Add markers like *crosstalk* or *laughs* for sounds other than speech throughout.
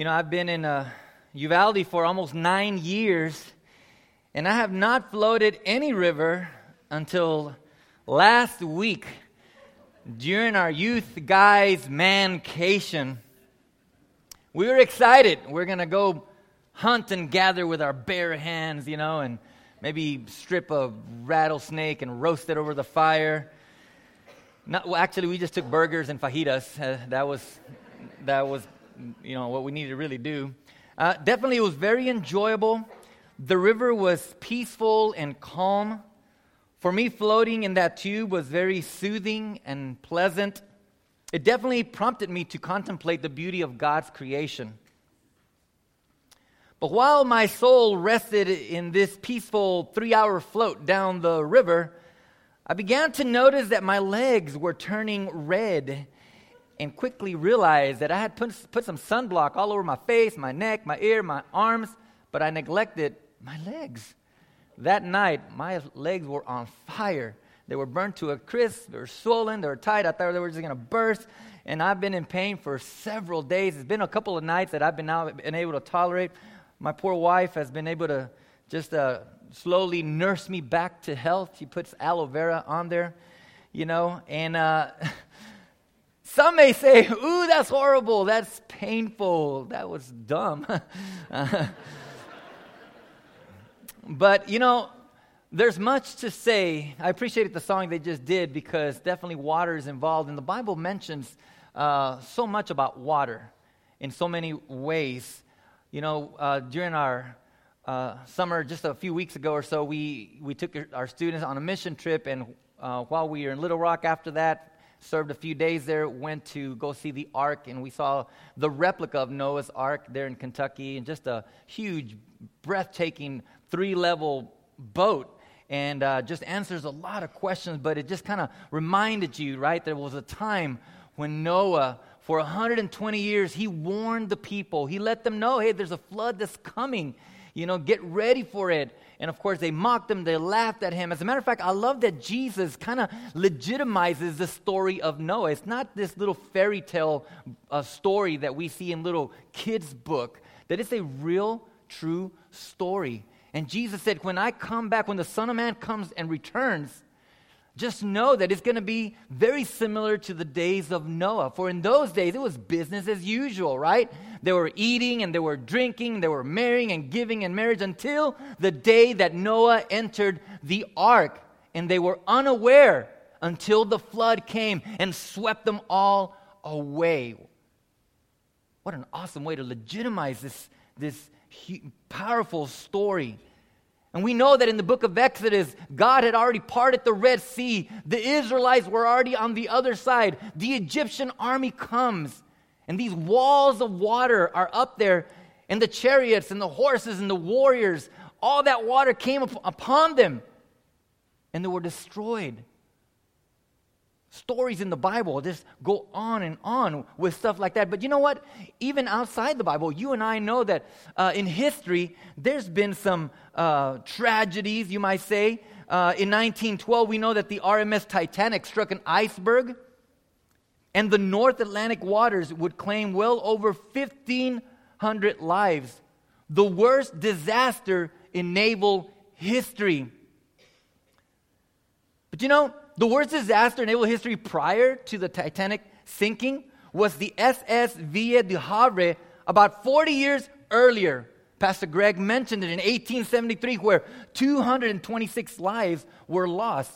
You know, I've been in uh, Uvalde for almost nine years, and I have not floated any river until last week during our youth guys' mancation. We were excited. We're going to go hunt and gather with our bare hands, you know, and maybe strip a rattlesnake and roast it over the fire. Not, well, actually, we just took burgers and fajitas. Uh, that was that was you know, what we needed to really do. Uh, definitely, it was very enjoyable. The river was peaceful and calm. For me, floating in that tube was very soothing and pleasant. It definitely prompted me to contemplate the beauty of God's creation. But while my soul rested in this peaceful three hour float down the river, I began to notice that my legs were turning red and quickly realized that I had put, put some sunblock all over my face, my neck, my ear, my arms, but I neglected my legs. That night, my legs were on fire. They were burnt to a crisp, they were swollen, they were tight. I thought they were just going to burst. And I've been in pain for several days. It's been a couple of nights that I've been now been able to tolerate. My poor wife has been able to just uh, slowly nurse me back to health. She puts aloe vera on there, you know, and uh, *laughs* Some may say, Ooh, that's horrible. That's painful. That was dumb. *laughs* but, you know, there's much to say. I appreciated the song they just did because definitely water is involved. And the Bible mentions uh, so much about water in so many ways. You know, uh, during our uh, summer, just a few weeks ago or so, we, we took our students on a mission trip. And uh, while we were in Little Rock after that, served a few days there, went to go see the ark, and we saw the replica of Noah's ark there in Kentucky, and just a huge, breathtaking three level boat. And uh, just answers a lot of questions, but it just kind of reminded you, right? There was a time when Noah, for 120 years, he warned the people. He let them know, hey, there's a flood that's coming. You know, get ready for it. And of course, they mocked him, they laughed at him. As a matter of fact, I love that Jesus kind of legitimizes the story of Noah. It's not this little fairy tale uh, story that we see in little kids' book, that it's a real, true story. And Jesus said, When I come back, when the Son of Man comes and returns, just know that it's going to be very similar to the days of Noah. For in those days, it was business as usual, right? They were eating and they were drinking, they were marrying and giving in marriage until the day that Noah entered the ark. And they were unaware until the flood came and swept them all away. What an awesome way to legitimize this, this powerful story. And we know that in the book of Exodus, God had already parted the Red Sea. The Israelites were already on the other side. The Egyptian army comes, and these walls of water are up there, and the chariots and the horses and the warriors, all that water came upon them, and they were destroyed stories in the Bible just go on and on with stuff like that. But you know what? Even outside the Bible, you and I know that uh, in history, there's been some uh, tragedies, you might say. Uh, in 1912, we know that the RMS Titanic struck an iceberg, and the North Atlantic waters would claim well over 1,500 lives. The worst disaster in naval history. But you know, the worst disaster in naval history prior to the Titanic sinking was the SS Villa de Havre about 40 years earlier. Pastor Greg mentioned it in 1873, where 226 lives were lost,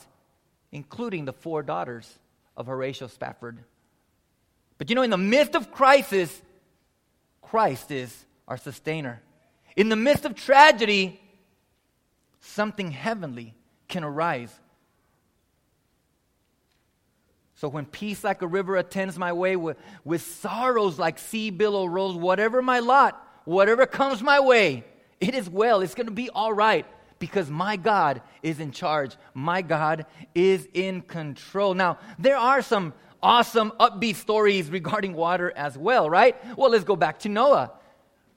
including the four daughters of Horatio Spafford. But you know, in the midst of crisis, Christ is our sustainer. In the midst of tragedy, something heavenly can arise. So when peace like a river attends my way, with, with sorrows like sea billow rolls, whatever my lot, whatever comes my way, it is well. It's going to be all right because my God is in charge. My God is in control. Now, there are some awesome, upbeat stories regarding water as well, right? Well, let's go back to Noah.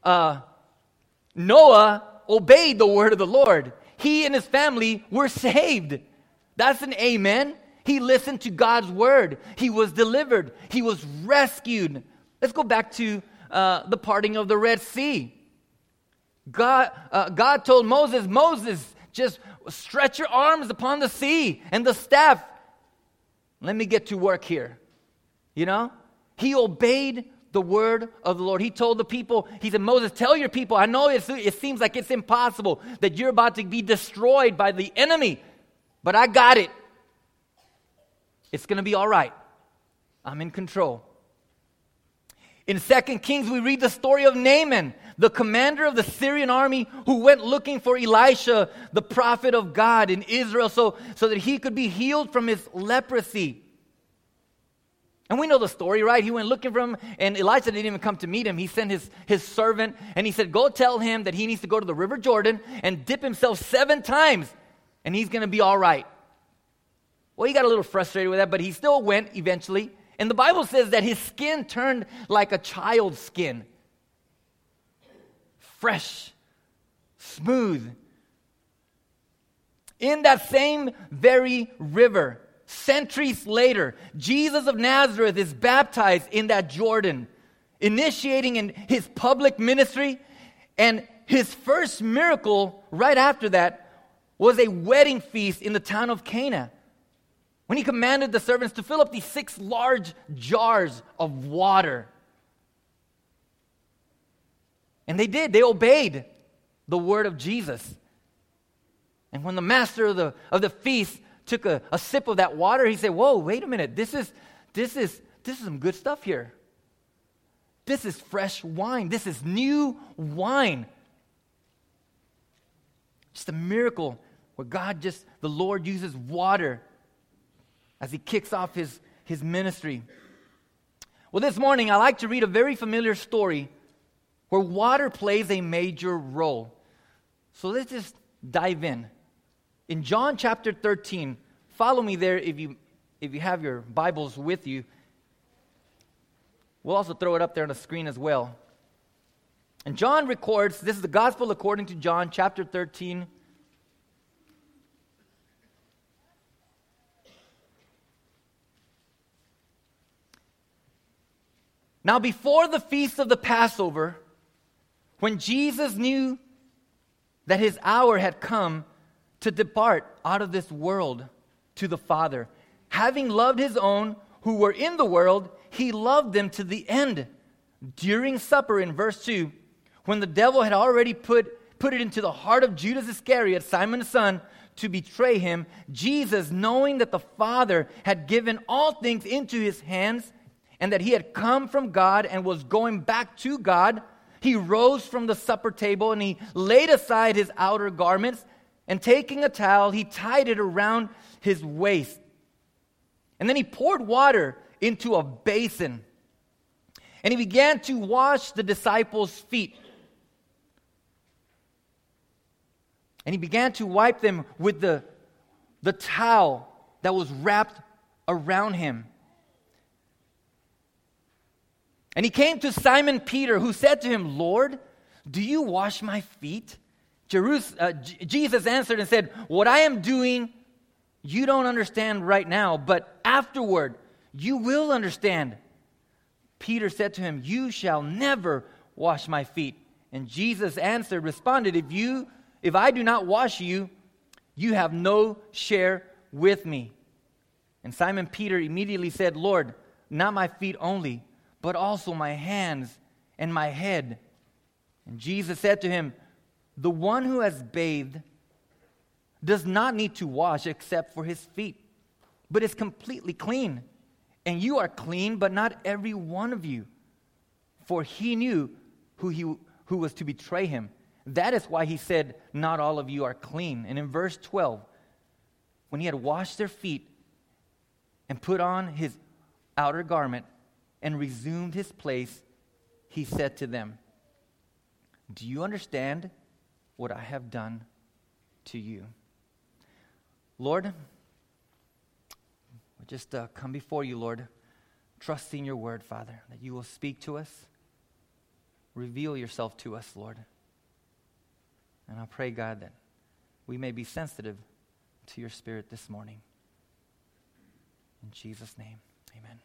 Uh, Noah obeyed the word of the Lord. He and his family were *laughs* saved. That's an amen. He listened to God's word. He was delivered. He was rescued. Let's go back to uh, the parting of the Red Sea. God, uh, God told Moses, Moses, just stretch your arms upon the sea and the staff. Let me get to work here. You know? He obeyed the word of the Lord. He told the people, He said, Moses, tell your people, I know it seems like it's impossible that you're about to be destroyed by the enemy, but I got it. It's going to be all right. I'm in control. In 2 Kings, we read the story of Naaman, the commander of the Syrian army who went looking for Elisha, the prophet of God in Israel, so, so that he could be healed from his leprosy. And we know the story, right? He went looking for him, and Elisha didn't even come to meet him. He sent his, his servant, and he said, Go tell him that he needs to go to the River Jordan and dip himself seven times, and he's going to be all right. Well, he got a little frustrated with that, but he still went eventually. And the Bible says that his skin turned like a child's skin fresh, smooth. In that same very river, centuries later, Jesus of Nazareth is baptized in that Jordan, initiating in his public ministry. And his first miracle right after that was a wedding feast in the town of Cana. When he commanded the servants to fill up these six large jars of water. And they did, they obeyed the word of Jesus. And when the master of the, of the feast took a, a sip of that water, he said, Whoa, wait a minute. This is, this, is, this is some good stuff here. This is fresh wine. This is new wine. Just a miracle where God just, the Lord uses water as he kicks off his, his ministry. Well, this morning I like to read a very familiar story where water plays a major role. So let's just dive in. In John chapter 13, follow me there if you, if you have your Bibles with you. We'll also throw it up there on the screen as well. And John records this is the gospel according to John chapter 13. Now, before the feast of the Passover, when Jesus knew that his hour had come, to depart out of this world to the Father. Having loved his own who were in the world, he loved them to the end. During supper, in verse 2, when the devil had already put, put it into the heart of Judas Iscariot, Simon's son, to betray him, Jesus, knowing that the Father had given all things into his hands, and that he had come from God and was going back to God, he rose from the supper table and he laid aside his outer garments and taking a towel, he tied it around his waist. And then he poured water into a basin. And he began to wash the disciples' feet. And he began to wipe them with the, the towel that was wrapped around him. And he came to Simon Peter, who said to him, Lord, do you wash my feet? Jerus- uh, J- Jesus answered and said, What I am doing, you don't understand right now, but afterward you will understand. Peter said to him, You shall never wash my feet. And Jesus answered, responded, If you if I do not wash you, you have no share with me. And Simon Peter immediately said, Lord, not my feet only, but also my hands and my head. And Jesus said to him, the one who has bathed does not need to wash except for his feet, but is completely clean. And you are clean, but not every one of you. For he knew who, he, who was to betray him. That is why he said, Not all of you are clean. And in verse 12, when he had washed their feet and put on his outer garment and resumed his place, he said to them, Do you understand what I have done to you. Lord, we just uh, come before you, Lord, trusting your word, Father, that you will speak to us, reveal yourself to us, Lord. And I pray, God, that we may be sensitive to your spirit this morning. In Jesus' name, amen.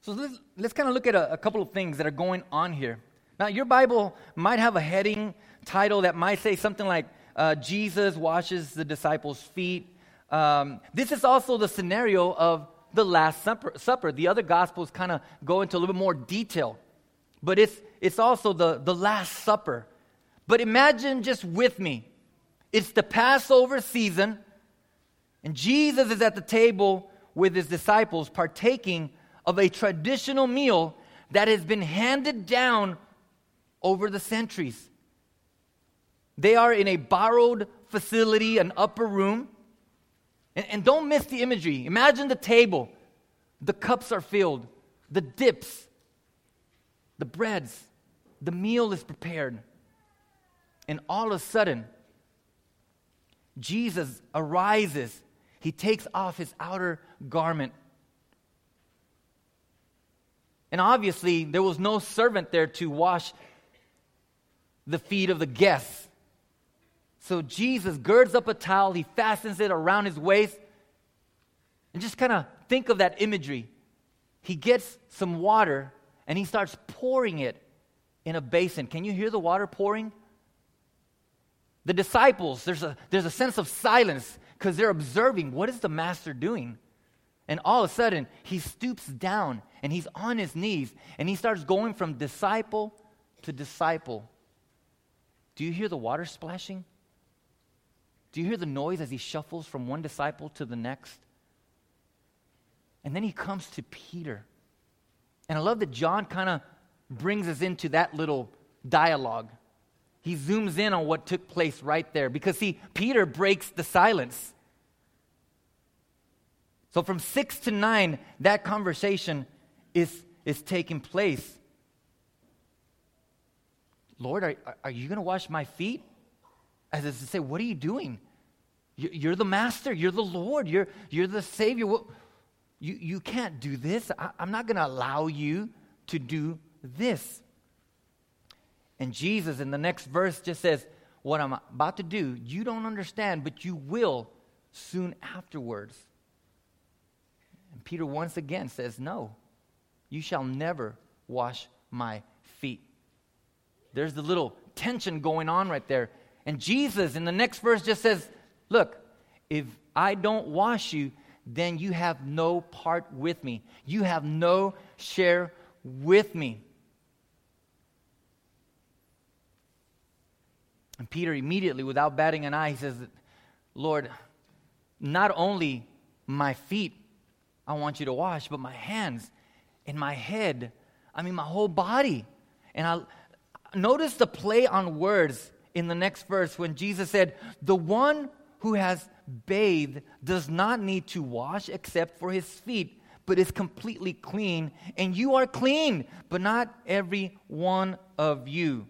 So let's, let's kind of look at a, a couple of things that are going on here. Now, your Bible might have a heading title that might say something like uh, Jesus washes the disciples' feet. Um, this is also the scenario of the Last Supper. Supper. The other Gospels kind of go into a little bit more detail, but it's, it's also the, the Last Supper. But imagine just with me it's the Passover season, and Jesus is at the table with his disciples partaking of a traditional meal that has been handed down over the centuries. They are in a borrowed facility, an upper room. And, and, don't miss the imagery. Imagine the table. The cups are filled, the dips, the breads, the meal is prepared. And all of a sudden, Jesus arises. He takes off his outer garment and obviously, there was no servant there to wash the feet of the guests. So Jesus girds up a towel, he fastens it around his waist. And just kind of think of that imagery. He gets some water and he starts pouring it in a basin. Can you hear the water pouring? The disciples, there's a, there's a sense of silence because they're observing what is the master doing? And all of a sudden, he stoops down and he's on his knees and he starts going from disciple to disciple. Do you hear the water splashing? Do you hear the noise as he shuffles from one disciple to the next? And then he comes to Peter. And I love that John kind of brings us into that little dialogue. He zooms in on what took place right there because, see, Peter breaks the silence. So from six to nine, that conversation is, is taking place. Lord, are, are you going to wash my feet? As if to say, what are you doing? You're the master. You're the Lord. You're, you're the Savior. You, you can't do this. I, I'm not going to allow you to do this. And Jesus in the next verse just says, What I'm about to do, you don't understand, but you will soon afterwards. And Peter once again says, No, you shall never wash my feet. There's the little tension going on right there. And Jesus in the next verse just says, Look, if I don't wash you, then you have no part with me. You have no share with me. And Peter immediately, without batting an eye, he says, Lord, not only my feet, I want you to wash, but my hands and my head, I mean, my whole body. And I notice the play on words in the next verse when Jesus said, The one who has bathed does not need to wash except for his feet, but is completely clean. And you are clean, but not every one of you.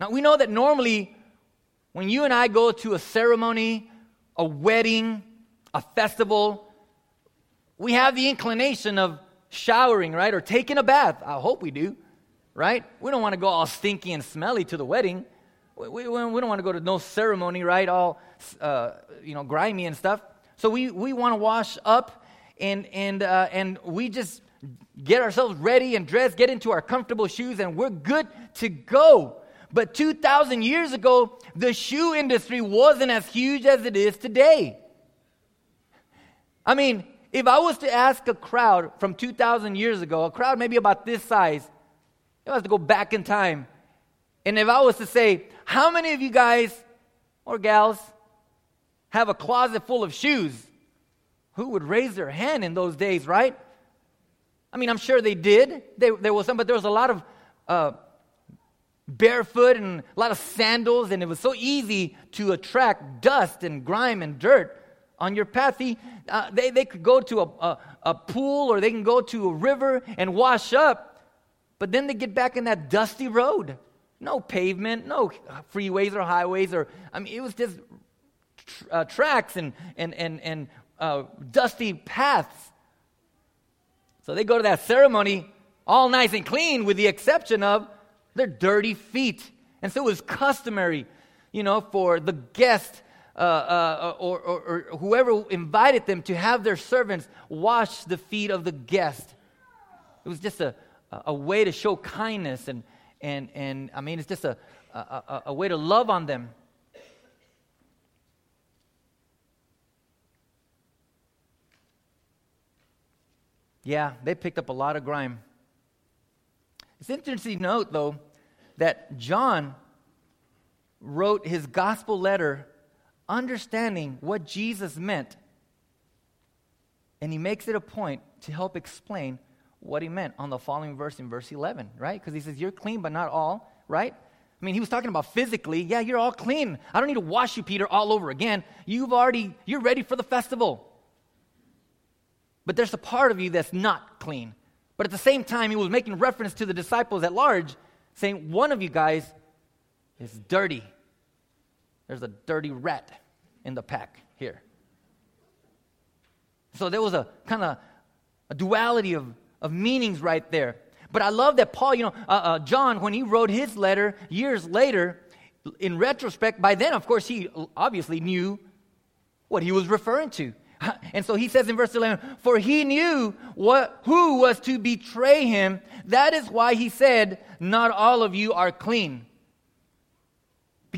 Now, we know that normally when you and I go to a ceremony, a wedding, a festival, we have the inclination of showering, right? Or taking a bath. I hope we do, right? We don't want to go all stinky and smelly to the wedding. We, we, we don't want to go to no ceremony, right? All, uh, you know, grimy and stuff. So we, we want to wash up and, and, uh, and we just get ourselves ready and dress, get into our comfortable shoes, and we're good to go. But 2,000 years ago, the shoe industry wasn't as huge as it is today. I mean, if I was to ask a crowd from 2,000 years ago, a crowd maybe about this size, it I was to go back in time, and if I was to say, how many of you guys or gals have a closet full of shoes? Who would raise their hand in those days, right? I mean, I'm sure they did. They, there was some, but there was a lot of uh, barefoot and a lot of sandals, and it was so easy to attract dust and grime and dirt on your path. He, uh, they, they could go to a, a, a pool or they can go to a river and wash up, but then they get back in that dusty road. No pavement, no freeways or highways, or, I mean, it was just uh, tracks and, and, and, and uh, dusty paths. So they go to that ceremony all nice and clean, with the exception of their dirty feet. And so it was customary, you know, for the guest uh, uh, or, or, or whoever invited them to have their servants wash the feet of the guest. It was just a, a way to show kindness, and, and, and I mean, it's just a, a, a way to love on them. Yeah, they picked up a lot of grime. It's interesting to note, though, that John wrote his gospel letter understanding what Jesus meant. And he makes it a point to help explain what he meant on the following verse in verse 11, right? Because he says, You're clean, but not all, right? I mean, he was talking about physically. Yeah, you're all clean. I don't need to wash you, Peter, all over again. You've already, you're ready for the festival. But there's a part of you that's not clean. But at the same time, he was making reference to the disciples at large, saying, One of you guys is dirty. There's a dirty rat in the pack here. So there was a kind of a duality of, of meanings right there. But I love that Paul, you know, uh, uh, John, when he wrote his letter years later, in retrospect, by then, of course, he obviously knew what he was referring to. *laughs* And so he says in verse 11, For he knew what, who was to betray him. That is why he said, Not all of you are clean.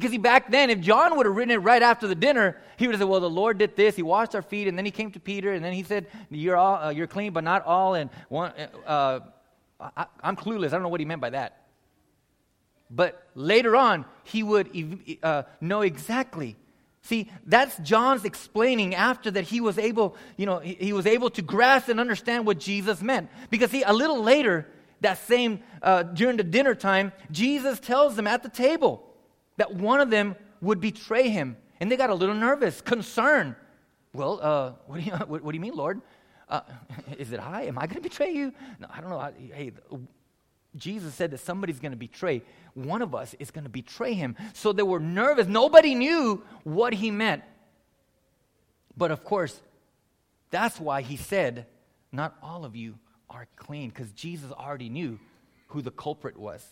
Because back then, if John would have written it right after the dinner, he would have said, Well, the Lord did this. He washed our feet. And then he came to Peter. And then he said, You're, all, uh, you're clean, but not all. And one, uh, I, am clueless. I don't know what he meant by that. But later on, he would uh, know exactly See, that's John's explaining after that he was able, you know, he, he, was able to grasp and understand what Jesus meant. Because see, a little later, that same, uh, during the dinner time, Jesus tells them at the table that one of them would betray him. And they got a little nervous, concerned. Well, uh, what, do you, *laughs* what, what, do you mean, Lord? Uh, *laughs* is it I? Am I going to betray you? No, I don't know. I, hey, Jesus said that somebody's going to betray. One of us is going to betray him. So they were nervous. Nobody knew what he meant. But of course, that's why he said, Not all of you are clean, because Jesus already knew who the culprit was.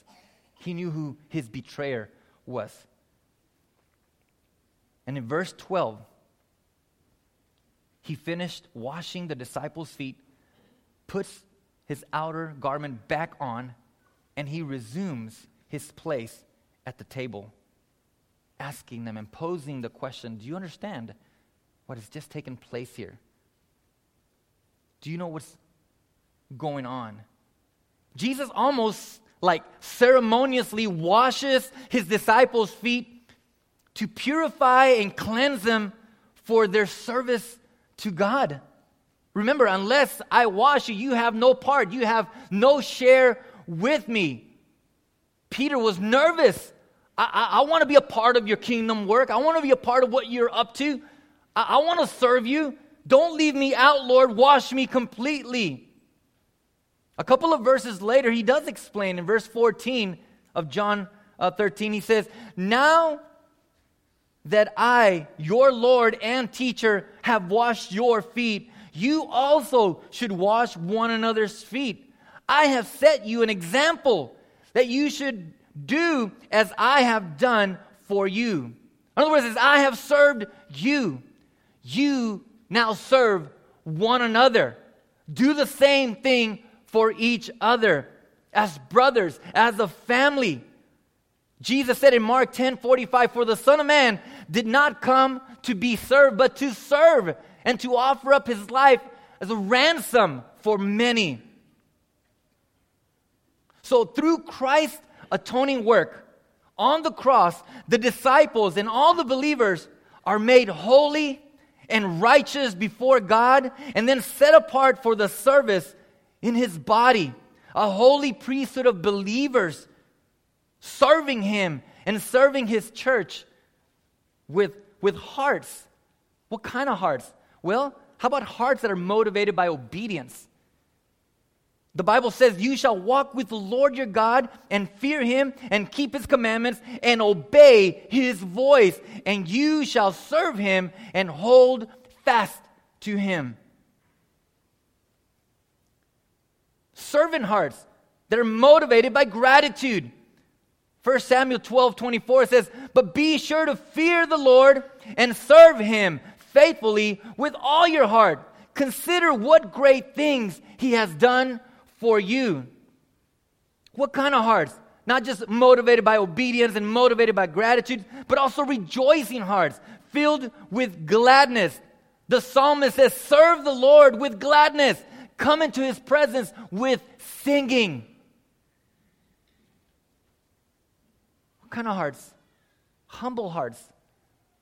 He knew who his betrayer was. And in verse 12, he finished washing the disciples' feet, puts his outer garment back on, and he resumes his place at the table, asking them and posing the question Do you understand what has just taken place here? Do you know what's going on? Jesus almost like ceremoniously washes his disciples' feet to purify and cleanse them for their service to God. Remember, unless I wash you, you have no part, you have no share with me. Peter was nervous. I, I, I want to be a part of your kingdom work. I want to be a part of what you're up to. I, I want to serve you. Don't leave me out, Lord. Wash me completely. A couple of verses later, he does explain in verse 14 of John uh, 13, he says, Now that I, your Lord and teacher, have washed your feet, you also should wash one another's feet. I have set you an example that you should do as I have done for you. In other words, as I have served you, you now serve one another. Do the same thing for each other as brothers, as a family. Jesus said in Mark 10 45, For the Son of Man did not come to be served, but to serve and to offer up his life as a ransom for many. So, through Christ's atoning work on the cross, the disciples and all the believers are made holy and righteous before God and then set apart for the service in His body. A holy priesthood of believers serving Him and serving His church with, with hearts. What kind of hearts? Well, how about hearts that are motivated by obedience? The Bible says, You shall walk with the Lord your God and fear him and keep his commandments and obey his voice, and you shall serve him and hold fast to him. Servant hearts that are motivated by gratitude 1 Samuel 12 24 says, But be sure to fear the Lord and serve him faithfully with all your heart. Consider what great things he has done for you. What kind of hearts? Not just motivated by obedience and motivated by gratitude, but also rejoicing hearts, filled with gladness. The psalmist says, Serve the Lord with gladness. Come into his presence with singing. What kind of hearts? Humble hearts.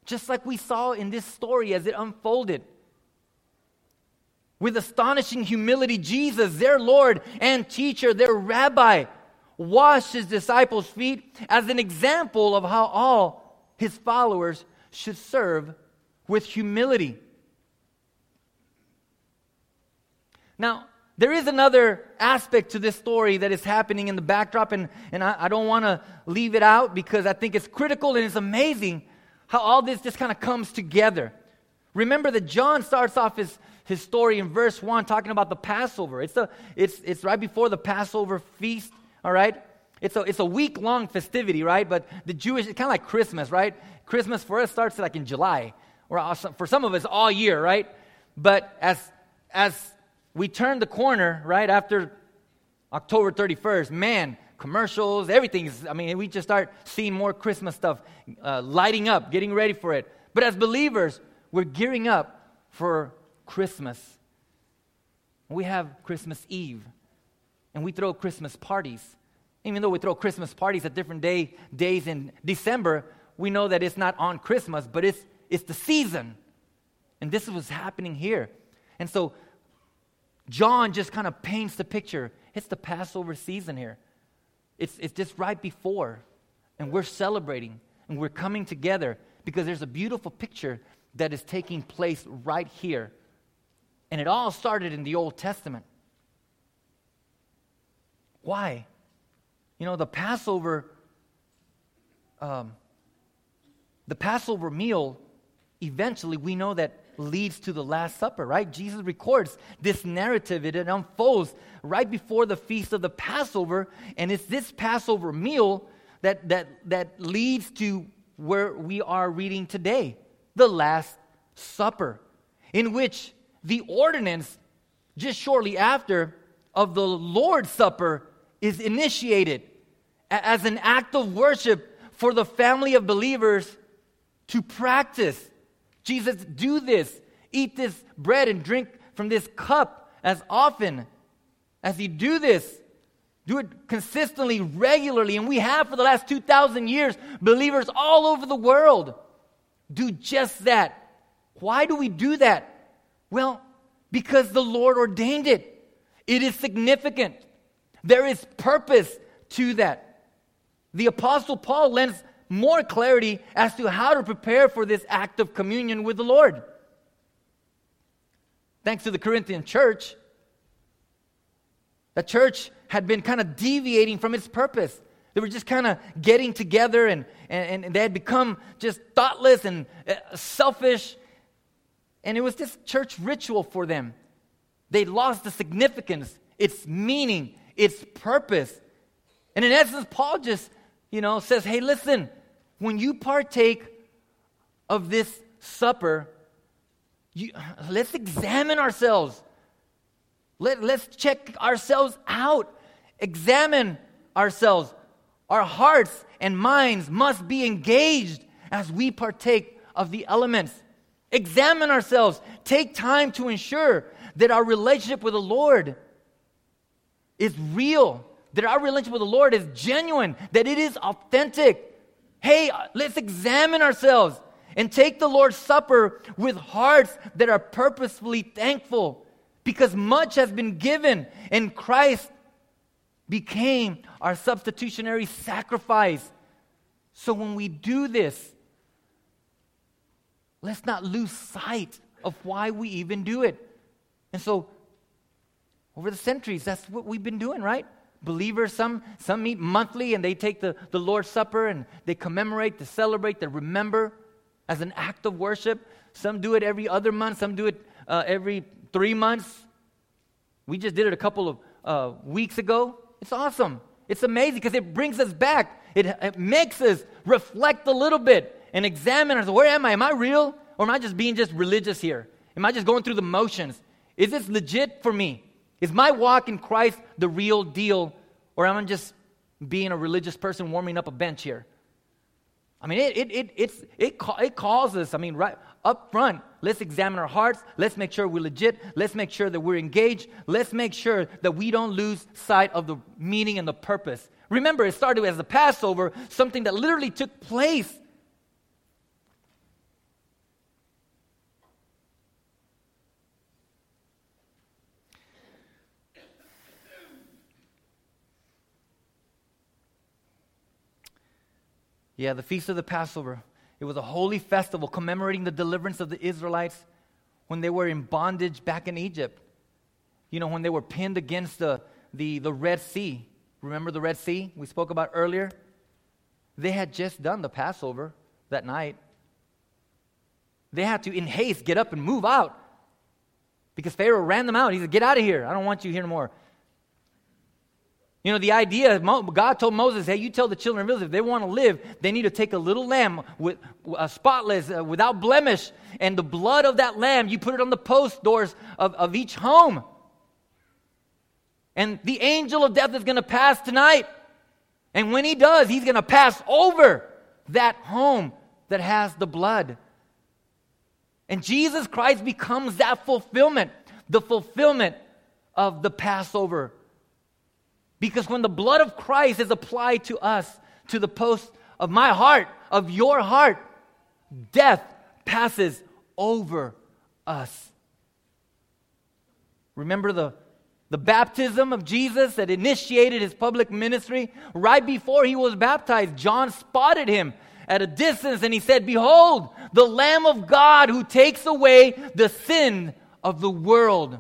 Just like we saw in this story as it unfolded. With astonishing humility, Jesus, their Lord and teacher, their rabbi, washed his disciples' feet as an example of how all his followers should serve with humility. Now, there is another aspect to this story that is happening in the backdrop, and, and I, I don't want to leave it out because I think it's critical and it's amazing how all this just kind of comes together. Remember that John starts off his, his story in verse 1 talking about the Passover. It's, a, it's, it's right before the Passover feast all right? It's a, it's a week long festivity, right? But the Jewish, it's kind of like Christmas, right? Christmas for us starts like in July, or uh, for some of us all year, right? But as, as we turn the corner, right, after October 31st, man, commercials, everything's, I mean, we just start seeing more Christmas stuff uh, lighting up, getting ready for it. But as believers, we're gearing up for Christmas. We have Christmas Eve and we throw Christmas parties. Even though we throw Christmas parties at different day, days in December, we know that it's not on Christmas, but it's, it's the season. And this is what's happening here. And so John just kind of paints the picture. It's the Passover season here. It's, it's just right before. And we're celebrating and we're coming together because there's a beautiful picture that is taking place right here. And it all started in the Old Testament. Why? You know, the Passover, um, the Passover meal, eventually we know that leads to the Last Supper, right? Jesus records this narrative, it unfolds right before the feast of the Passover, and it's this Passover meal that, that, that leads to where we are reading today, the Last Supper, in which the ordinance, just shortly after, of the Lord's Supper is initiated as an act of worship for the family of believers to practice. Jesus, do this, eat this bread and drink from this cup as often as you do this. Do it consistently, regularly. And we have for the last 2,000 years believers all over the world do just that. Why do we do that? Well, because the Lord ordained it. It is significant. There is purpose to that. The Apostle Paul lends more clarity as to how to prepare for this act of communion with the Lord. Thanks to the Corinthian church, the church had been kind of deviating from its purpose. They were just kind of getting together and, and, and, they had become just thoughtless and uh, selfish. And it was just church ritual for them. They lost the significance, its meaning, its purpose. And in essence, Paul just, you know, says, hey, listen, when you partake of this supper, you, let's examine ourselves. Let, let's check ourselves out. Examine ourselves. Our hearts and minds must be engaged as we partake of the elements. Examine ourselves. Take time to ensure that our relationship with the Lord is real, that our relationship with the Lord is genuine, that it is authentic. Hey, let's examine ourselves and take the Lord's Supper with hearts that are purposefully thankful because much has been given and Christ became our substitutionary sacrifice. So when we do this, let's not lose sight of why we even do it. And so over the centuries, that's what we've been doing, right? Believers, some, some meet monthly and they take the, the Lord's Supper and they commemorate, they celebrate, they remember as an act of worship. Some do it every other month, some do it uh, every three months. We just did it a couple of uh, weeks ago. It's awesome. It's amazing because it brings us back. It, it makes us reflect a little bit and examine ourselves. Where am I? Am I real? Or am I just being just religious here? Am I just going through the motions? Is this legit for me? Is my walk in Christ the real deal? Or am I just being a religious person warming up a bench here? I mean, it, it, it, it's, it, it calls us, I mean, right up front, let's examine our hearts. Let's make sure we're legit. Let's make sure that we're engaged. Let's make sure that we don't lose sight of the meaning and the purpose. Remember, it started as the Passover, something that literally took place Yeah, the Feast of the Passover. It was a holy festival commemorating the deliverance of the Israelites when they were in bondage back in Egypt. You know, when they were pinned against the, the, the Red Sea. Remember the Red Sea we spoke about earlier? They had just done the Passover that night. They had to, in haste, get up and move out because Pharaoh ran them out. He said, Get out of here. I don't want you here anymore. You know, the idea, God told Moses, hey, you tell the children of Israel, if they want to live, they need to take a little lamb, with, uh, spotless, uh, without blemish, and the blood of that lamb, you put it on the post doors of, of each home. And the angel of death is going to pass tonight. And when he does, he's going to pass over that home that has the blood. And Jesus Christ becomes that fulfillment, the fulfillment of the Passover because when the blood of Christ is applied to us, to the post of my heart, of your heart, death passes over us. Remember the, the baptism of Jesus that initiated his public ministry? Right before he was baptized, John spotted him at a distance and he said, Behold, the Lamb of God who takes away the sin of the world.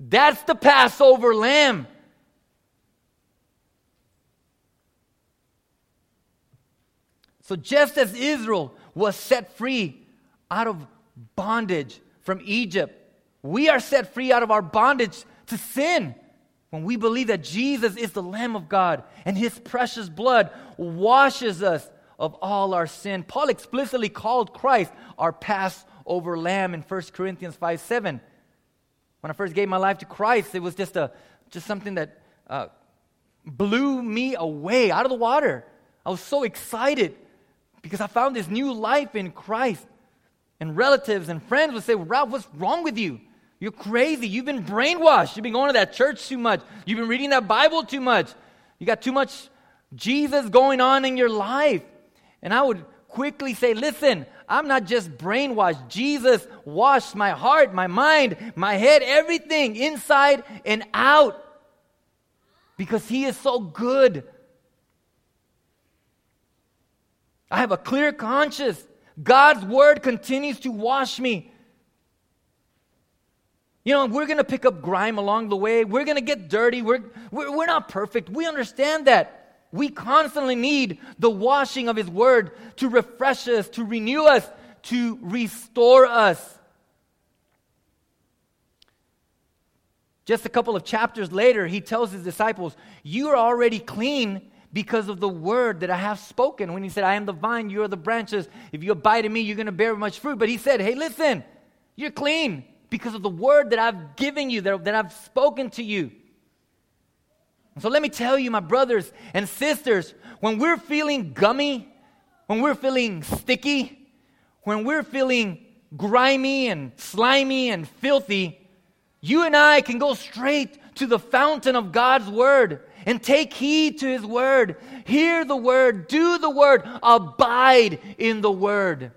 That's the Passover lamb. So, just as Israel was set free out of bondage from Egypt, we are set free out of our bondage to sin when we believe that Jesus is the Lamb of God and his precious blood washes us of all our sin. Paul explicitly called Christ our Passover lamb in 1 Corinthians 5 7. When I first gave my life to Christ, it was just, a, just something that uh, blew me away out of the water. I was so excited because I found this new life in Christ. And relatives and friends would say, Ralph, what's wrong with you? You're crazy. You've been brainwashed. You've been going to that church too much. You've been reading that Bible too much. You got too much Jesus going on in your life. And I would quickly say, listen, I'm not just brainwashed. Jesus washed my heart, my mind, my head, everything inside and out. Because he is so good. I have a clear conscience. God's word continues to wash me. You know, we're going to pick up grime along the way. We're going to get dirty. We're, we're, we're not perfect. We understand that. We constantly need the washing of His Word to refresh us, to renew us, to restore us. Just a couple of chapters later, He tells His disciples, You are already clean because of the word that I have spoken. When he said, I am the vine, you are the branches. If you abide in me, you're going to bear much fruit. But he said, Hey, listen, you're clean because of the word that I've given you, that, that I've spoken to you. So let me tell you, my brothers and sisters, when we're feeling gummy, when we're feeling sticky, when we're feeling grimy and slimy and filthy, you and I can go straight to the fountain of God's word and take heed to his word. Hear the word, do the word, abide in the word.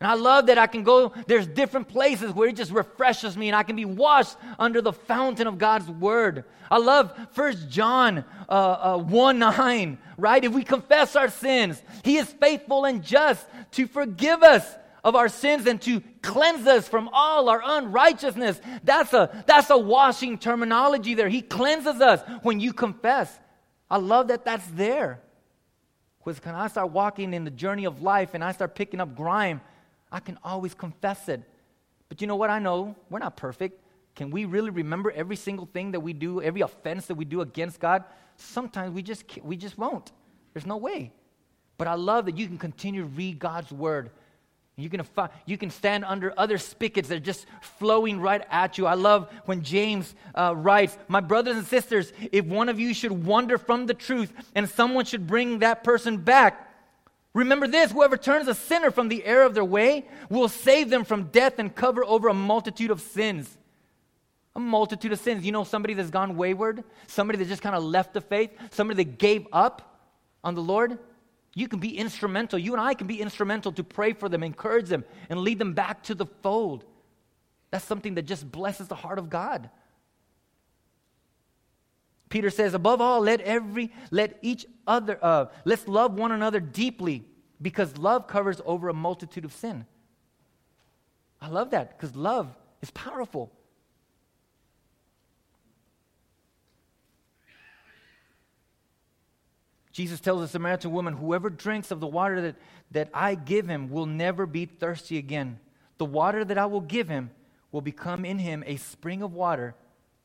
And I love that I can go, there's different places where it just refreshes me and I can be washed under the fountain of God's word. I love First John uh, uh, 1 9, right? If we confess our sins, he is faithful and just to forgive us of our sins and to cleanse us from all our unrighteousness. That's a, that's a washing terminology there. He cleanses us when you confess. I love that that's there. Because when I start walking in the journey of life and I start picking up grime, I can always confess it. But you know what? I know we're not perfect. can we really remember every single thing that we do, every offense that we do against God? Sometimes we just, we just won't. There's no way. But I love that you can continue to read God's word. You can, you can stand under other spigots that are just flowing right at you. I love when James uh, writes, My brothers and sisters, if one of you should wander from the truth and someone should bring that person back, Remember this whoever turns a sinner from the error of their way will save them from death and cover over a multitude of sins. A multitude of sins. You know, somebody that's gone wayward, somebody that just kind of left the faith, somebody that gave up on the Lord. You can be instrumental. You and I can be instrumental to pray for them, encourage them, and lead them back to the fold. That's something that just blesses the heart of God. Peter says, above all, let every, let each other, uh, let's love one another deeply because love covers over a multitude of sin. I love that because love is powerful. Jesus tells the Samaritan woman, Whoever drinks of the water that, that I give him will never be thirsty again. The water that I will give him will become in him a spring of water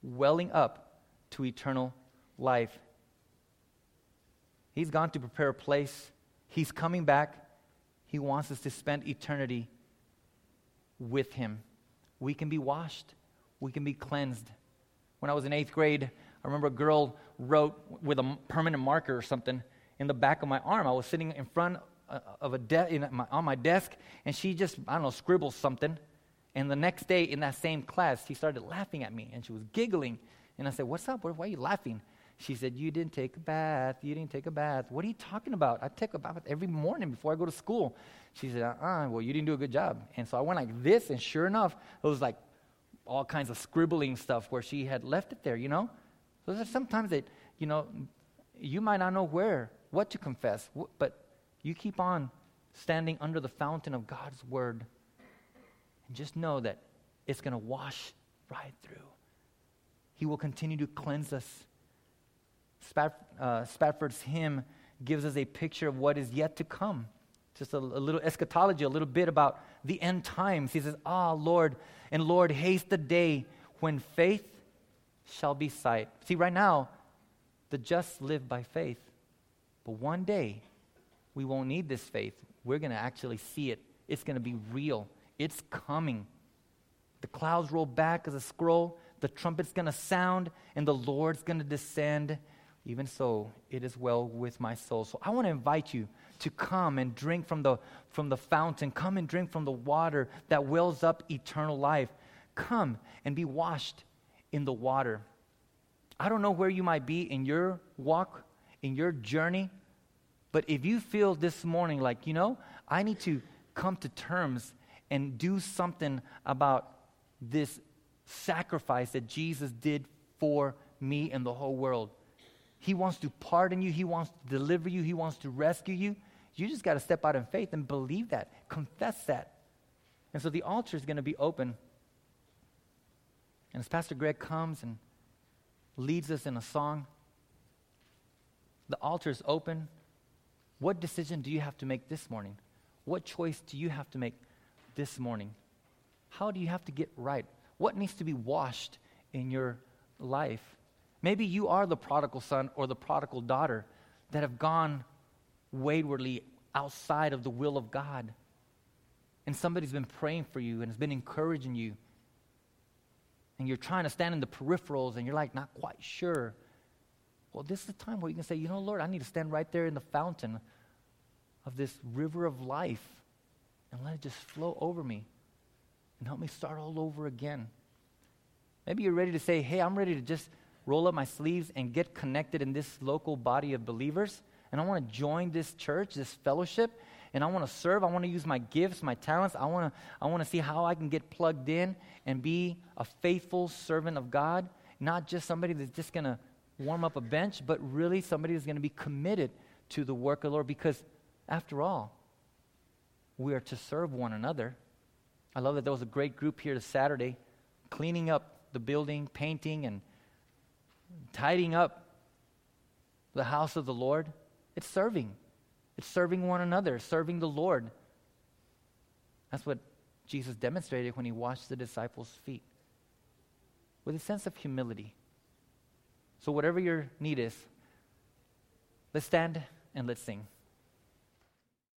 welling up to eternal life. He's gone to prepare a place. He's coming back. He wants us to spend eternity with Him. We can be washed, we can be cleansed. When I was in eighth grade, I remember a girl wrote with a permanent marker or something in the back of my arm. I was sitting in front uh, of a de- my, on my desk, and she just, I don't know, scribbled something. And the next day in that same class, she started laughing at me, and she was giggling. And I said, What's up? Why are you laughing? She said, You didn't take a bath. You didn't take a bath. What are you talking about? I take a bath every morning before I go to school. She said, Uh uh well, you didn't do a good job. And so I went like this, and sure enough, it was like all kinds of scribbling stuff where she had left it there, you know? So sometimes that, you know, you might not know where, what to confess, but you keep on standing under the fountain of God's word. And just know that it's going to wash right through. He will continue to cleanse us. Uh, Spafford's hymn gives us a picture of what is yet to come. Just a, a little eschatology, a little bit about the end times. He says, Ah, Lord, and Lord, haste the day when faith shall be sight. See, right now, the just live by faith. But one day, we won't need this faith. We're going to actually see it. It's going to be real. It's coming. The clouds roll back as a scroll the trumpet's going to sound, and the Lord's going to descend. Even so, it is well with my soul. So I want to invite you to come and drink from the, from the fountain. Come and drink from the water that wells up eternal life. Come and be washed in the water. I don't know where you might be in your walk, in your journey, but if you feel this morning like, you know, I need to come to terms and do something about this sacrifice that Jesus did for me and the whole world. He wants to pardon you, He wants to deliver you, He wants to rescue you. You just got to step out in faith and believe that, confess that. And so the altar is going to be open. And as Pastor Greg comes and leads us in a song, the altar is open. What decision do you have to make this morning? What choice do you have to make this morning? How do you have to get right? What needs to be washed in your life? Maybe you are the prodigal son or the prodigal daughter that have gone waywardly outside of the will of God. And somebody's been praying for you and has been encouraging you. And you're trying to stand in the peripherals and you're like not quite sure. Well, this is the time where you can say, you know, Lord, I need to stand right there in the fountain of this river of life and let it just flow over me and help me start all over again. Maybe you're ready to say, hey, I'm ready to just roll up my sleeves and get connected in this local body of believers. And I want to join this church, this fellowship, and I want to serve. I want to use my gifts, my talents. I want to, I want to see how I can get plugged in and be a faithful servant of God, not just somebody that's just going to warm up a bench, but really somebody that's going to be committed to the work of the Lord because, after all, we are to serve one another. I love that there was a great group here this Saturday cleaning up the building, painting, and tidying up the house of the Lord. It's serving. It's serving one another, serving the Lord. That's what Jesus demonstrated when he washed the disciples' feet. with a sense of humility. So, whatever your need is, let's stand and let's sing.